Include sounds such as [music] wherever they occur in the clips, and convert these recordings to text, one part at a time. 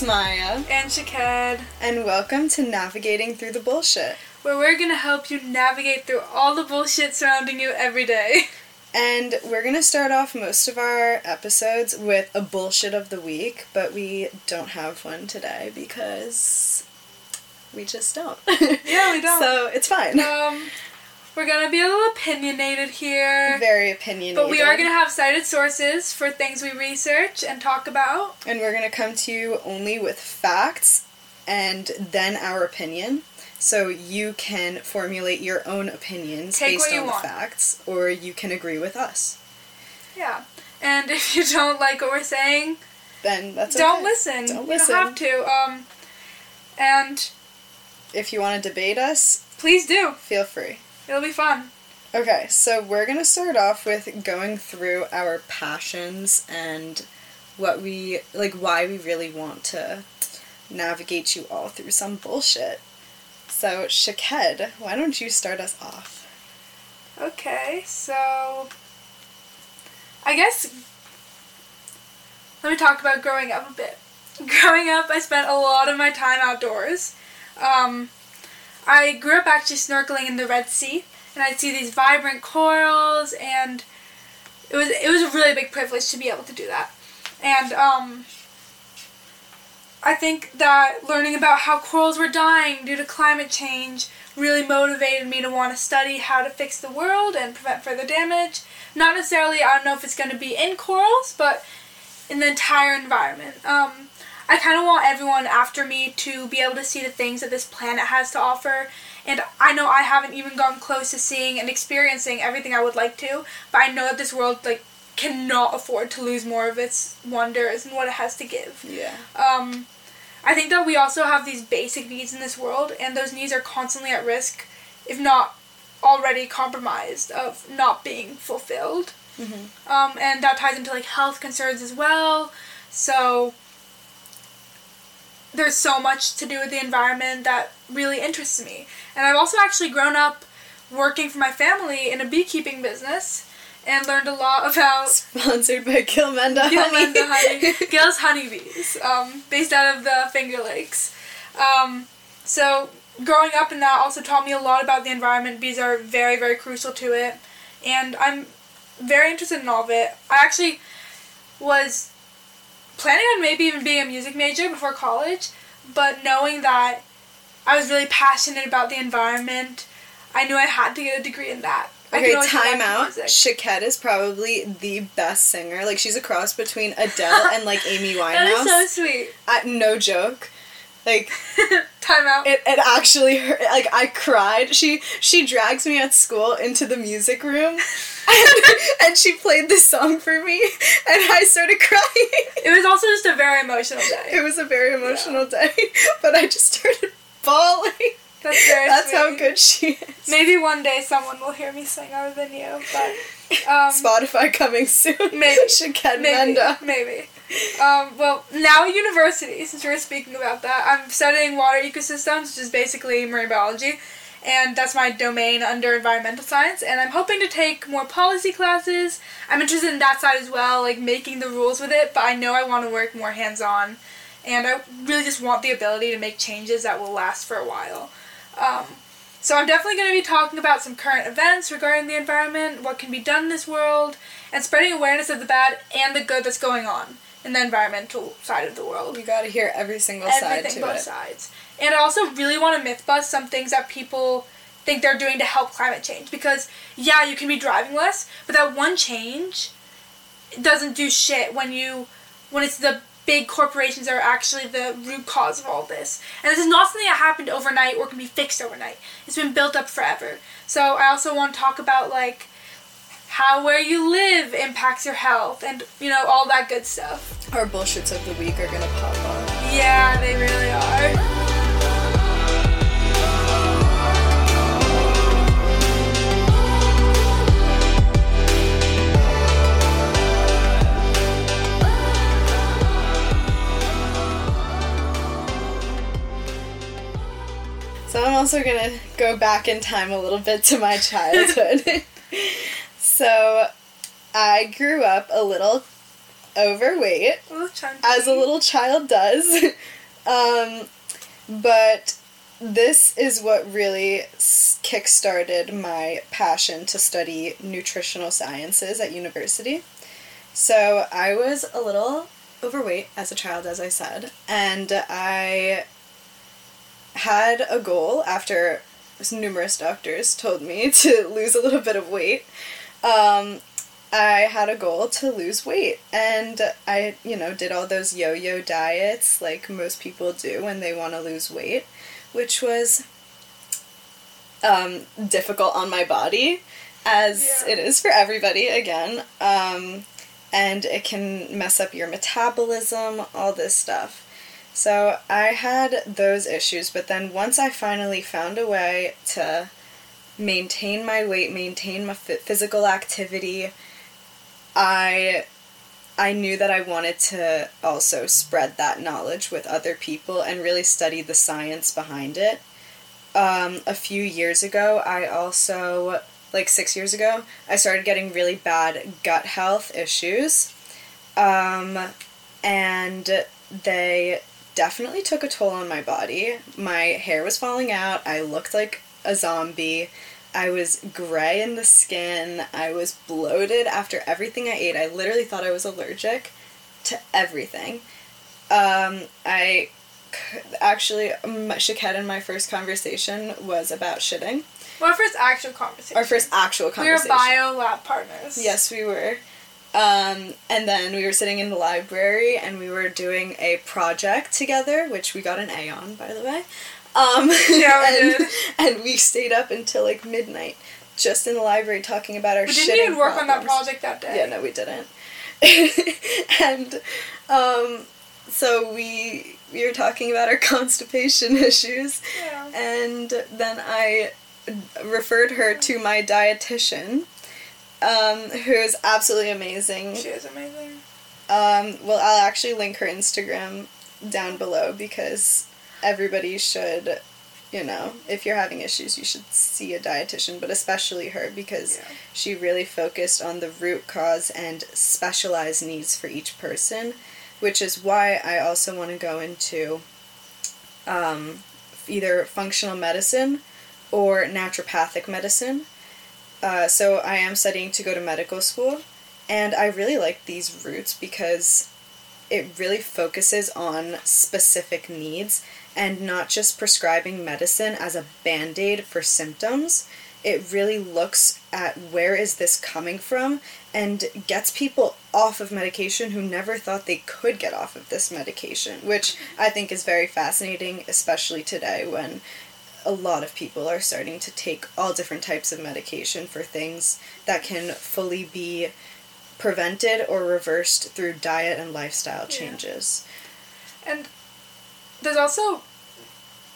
It's Maya, and Shaked, and welcome to Navigating Through the Bullshit. where we're gonna help you navigate through all the bullshit surrounding you every day. And we're gonna start off most of our episodes with a bullshit of the week, but we don't have one today because we just don't. Yeah, we [laughs] don't. So it's fine. Um, we're gonna be a little opinionated here, Very opinionated. but we are gonna have cited sources for things we research and talk about. And we're gonna come to you only with facts and then our opinion. So you can formulate your own opinions Take based on the facts, or you can agree with us. Yeah, and if you don't like what we're saying, Then that's don't okay. listen. Don't listen. you don't have to. Um, and If you want to debate us, please do. feel free. It'll be fun. Okay, so we're gonna start off with going through our passions and what we like, why we really want to navigate you all through some bullshit. So, Shaked, why don't you start us off? Okay, so I guess let me talk about growing up a bit. [laughs] Growing up, I spent a lot of my time outdoors. Um, I grew up actually snorkeling in the Red Sea, and I'd see these vibrant corals, and it was it was a really big privilege to be able to do that. And um, I think that learning about how corals were dying due to climate change really motivated me to want to study how to fix the world and prevent further damage. Not necessarily, I don't know if it's going to be in corals, but in the entire environment. Um, kind of want everyone after me to be able to see the things that this planet has to offer. And I know I haven't even gone close to seeing and experiencing everything I would like to, but I know that this world like cannot afford to lose more of its wonders and what it has to give. Yeah. Um, I think that we also have these basic needs in this world, and those needs are constantly at risk, if not already compromised, of not being fulfilled. Mm-hmm. Um, and that ties into like health concerns as well. So there's so much to do with the environment that really interests me. And I've also actually grown up working for my family in a beekeeping business and learned a lot about [laughs] Sponsored by Kilmenda Honey. Gilmenda honey, [laughs] Gil's honeybees, um, based out of the Finger Lakes. Um, so growing up in that also taught me a lot about the environment. Bees are very, very crucial to it, and I'm very interested in all of it. I actually was planning on maybe even being a music major before college, but knowing that I was really passionate about the environment, I knew I had to get a degree in that. I Okay, could always go back time out. music. Is probably the best singer. Like she's a cross between [laughs] Adele and like Amy Winehouse. That is so sweet. I, no joke. Like [laughs] time out. it, it actually hurt. Like I cried. She she drags me at school into the music room, and, [laughs] and she played this song for me, and I started crying. It was also just a very emotional day. It was a very emotional day, [laughs] but I just started bawling. That's very That's how good she is. Maybe one day someone will hear me sing other than you, but um, Spotify coming soon. Maybe. Shaked maybe, Menda. maybe. Um, well, now university, since we're speaking about that, I'm studying water ecosystems, which is basically marine biology, and that's my domain under environmental science. And I'm hoping to take more policy classes. I'm interested in that side as well, like making the rules with it. But I know I want to work more hands-on, and I really just want the ability to make changes that will last for a while. Um, so I'm definitely going to be talking about some current events regarding the environment, what can be done in this world, and spreading awareness of the bad and the good that's going on in the environmental side of the world. You gotta hear every single side Everything, to both it. sides. And I also really want to myth bust some things that people think they're doing to help climate change. Because, yeah, you can be driving less, but that one change doesn't do shit when you, when it's the big corporations that are actually the root cause of all this. And this is not something that happened overnight or can be fixed overnight. It's been built up forever. So I also want to talk about, like, how where you live impacts your health and, you know, all that good stuff. Our bullshits of the week are gonna pop up. Yeah, they really are. So I'm also gonna go back in time a little bit to my childhood. [laughs] so I grew up a little overweight, A little as a little child does. [laughs] um, but this is what really kickstarted my passion to study nutritional sciences at university. So I was a little overweight as a child, as I said, and I had a goal after numerous doctors told me [laughs] to lose a little bit of weight. Um, I had a goal to lose weight, and I, you know, did all those yo yo diets like most people do when they want to lose weight, which was um, difficult on my body, as Yeah. it is for everybody again. Um, and it can mess up your metabolism, all this stuff. So I had those issues, but then once I finally found a way to maintain my weight, maintain my phy- physical activity, I I knew that I wanted to also spread that knowledge with other people and really study the science behind it. Um, a few years ago, I also, like six years ago, I started getting really bad gut health issues. Um, and they definitely took a toll on my body. My hair was falling out. I looked like a zombie. I was gray in the skin. I was bloated after everything I ate. I literally thought I was allergic to everything. Um, I actually, Shaked and my first conversation was about shitting. Well, our first actual conversation. Our first actual conversation. We were bio lab partners. Yes, we were. Um, and then we were sitting in the library and we were doing a project together, which we got an A on, by the way. Um, [laughs] Yeah, we and, did. and we stayed up until like midnight, just in the library talking about our We didn't even work on that project that day. Yeah, no, we didn't. [laughs] and um, so we we were talking about our [laughs] constipation issues, Yeah. and then I referred her to my dietitian, um, who is absolutely amazing. She is amazing. Um, well, I'll actually link her Instagram down below because everybody should, you know, if you're having issues, you should see a dietitian, but especially her because Yeah. she really focused on the root cause and specialized needs for each person, which is why I also want to go into um, either functional medicine or naturopathic medicine. Uh, so I am studying to go to medical school, and I really like these routes because it really focuses on specific needs and not just prescribing medicine as a band aid for symptoms. It really looks at where is this coming from and gets people off of medication who never thought they could get off of this medication, which I think is very fascinating, especially today when a lot of people are starting to take all different types of medication for things that can fully be prevented or reversed through diet and lifestyle Yeah. changes. And there's also,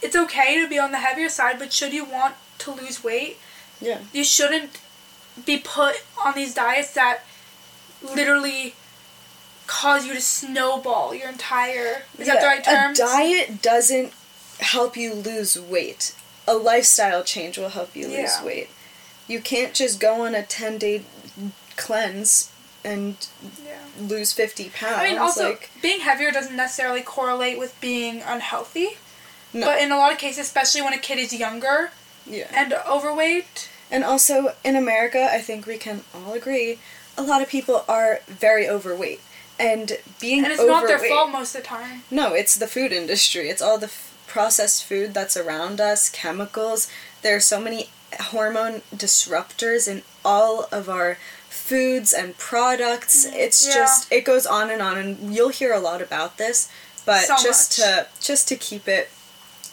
it's okay to be on the heavier side, but should you want to lose weight, Yeah. you shouldn't be put on these diets that literally cause you to snowball your entire. Is that the right term? A diet doesn't help you lose weight. A lifestyle change will help you lose Yeah. weight. You can't just go on a 10 day cleanse and Yeah. lose 50 pounds. I mean, also like, being heavier doesn't necessarily correlate with being unhealthy. no. But in a lot of cases, especially when a kid is younger yeah. and overweight, And also in America, I think we can all agree, a lot of people are very overweight. And being and it's overweight, not their fault most of the time. No, it's the food industry. It's all the f- processed food that's around us, chemicals. There are so many hormone disruptors in all of our foods and products. It's Yeah. just it goes on and on and you'll hear a lot about this, but So just much. to just to keep it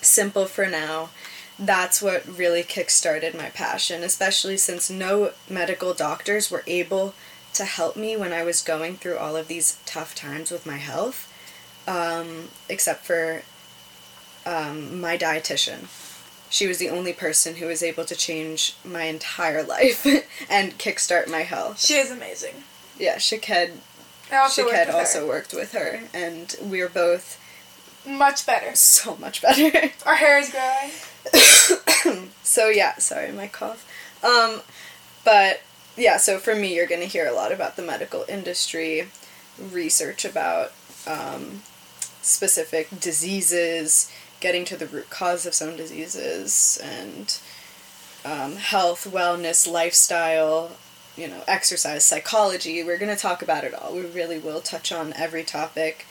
simple for now, that's what really kickstarted my passion, especially since no medical doctors were able to help me when I was going through all of these tough times with my health, um, except for um, my dietitian. She was the only person who was able to change my entire life [laughs] and kickstart my health. She is amazing. Yeah, Shaked, I also worked Shaked also her. worked with her, and we are both much better. so much better. [laughs] Our hair is growing. [coughs] so yeah, sorry, my cough. Um, but yeah, so for me, you're gonna hear a lot about the medical industry, research about um, specific diseases, getting to the root cause of some diseases, and um, health, wellness, lifestyle, you know, exercise, psychology. We're going to talk about it all. We really will touch on every topic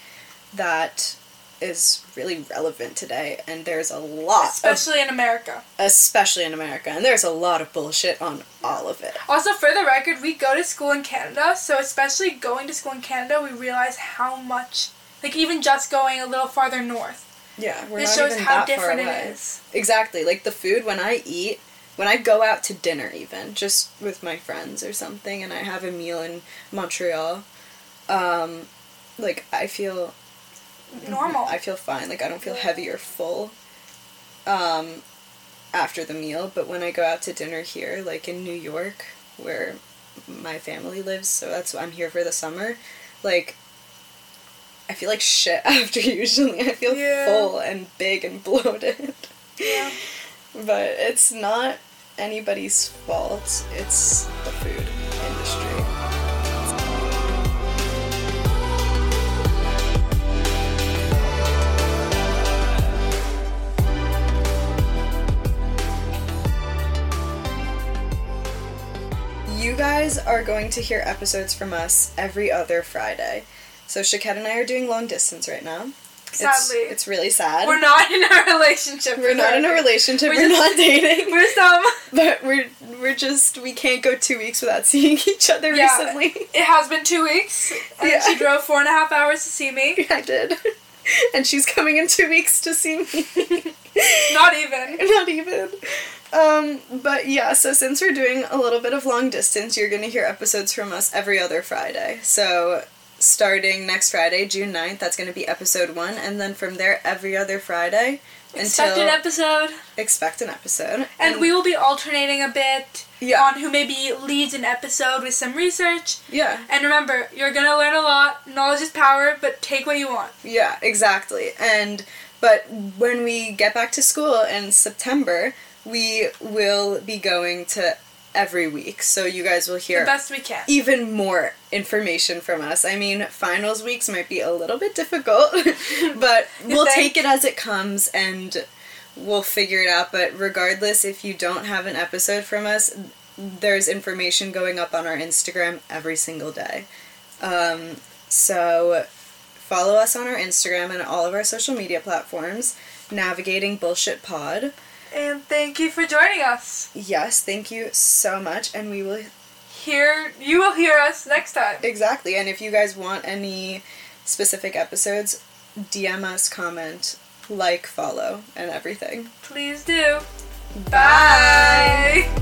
that is really relevant today and there's a lot especially of, in America. Especially in America and there's a lot of bullshit on all of it. Also for the record, we go to school in Canada, so especially going to school in Canada, we realize how much like even just going a little farther north. Yeah, we're it not shows even how that different far away. it is. Exactly. Like the food when I eat when I go out to dinner even just with my friends or something and I have a meal in Montreal um like I feel normal. I feel fine. Like I don't feel heavy or full um, after the meal. But when I go out to dinner here, like in New York, where my family lives, so that's why I'm here for the summer. Like I feel like shit [laughs] after usually. I feel yeah. full and big and bloated. Yeah. but it's not anybody's fault. It's the food industry. you guys are going to hear episodes from us every other Friday. So Shaked and I are doing long distance right now. Sadly. It's, it's really sad. We're not in a relationship. We're not in a relationship. We're, we're just, not dating. We're some. [laughs] But we're we're just we can't go two weeks without [laughs] seeing each other yeah, recently. It has been two weeks. And yeah. she drove four and a half hours to see me. I did. [laughs] And she's coming in two weeks to see me. not even. Not even. Um, but yeah, so since we're doing a little bit of long distance, you're gonna hear episodes from us every other Friday. So starting next Friday, June 9th, that's gonna be episode one, and then from there every other Friday. Expect an episode. Expect an episode. And, and, we will be alternating a bit yeah. on who maybe leads an episode with some research. Yeah. And remember, you're gonna learn a lot. Knowledge is power, but take what you want. Yeah, exactly. And but when we get back to school in September, we will be going to every week, so you guys will hear the best we can. Even more information from us. I mean, finals weeks might be a little bit difficult, [laughs] but we'll take it as it comes and we'll figure it out. But regardless, if you don't have an episode from us, there's information going up on our Instagram every single day. Um, so follow us on our Instagram and all of our social media platforms. Navigating Bullshit Pod. And thank you for joining us. Yes, thank you so much. And we will hear you will hear us next time. Exactly. And if you guys want any specific episodes, DM us, comment, like, follow, and everything. Please do. Bye. Bye.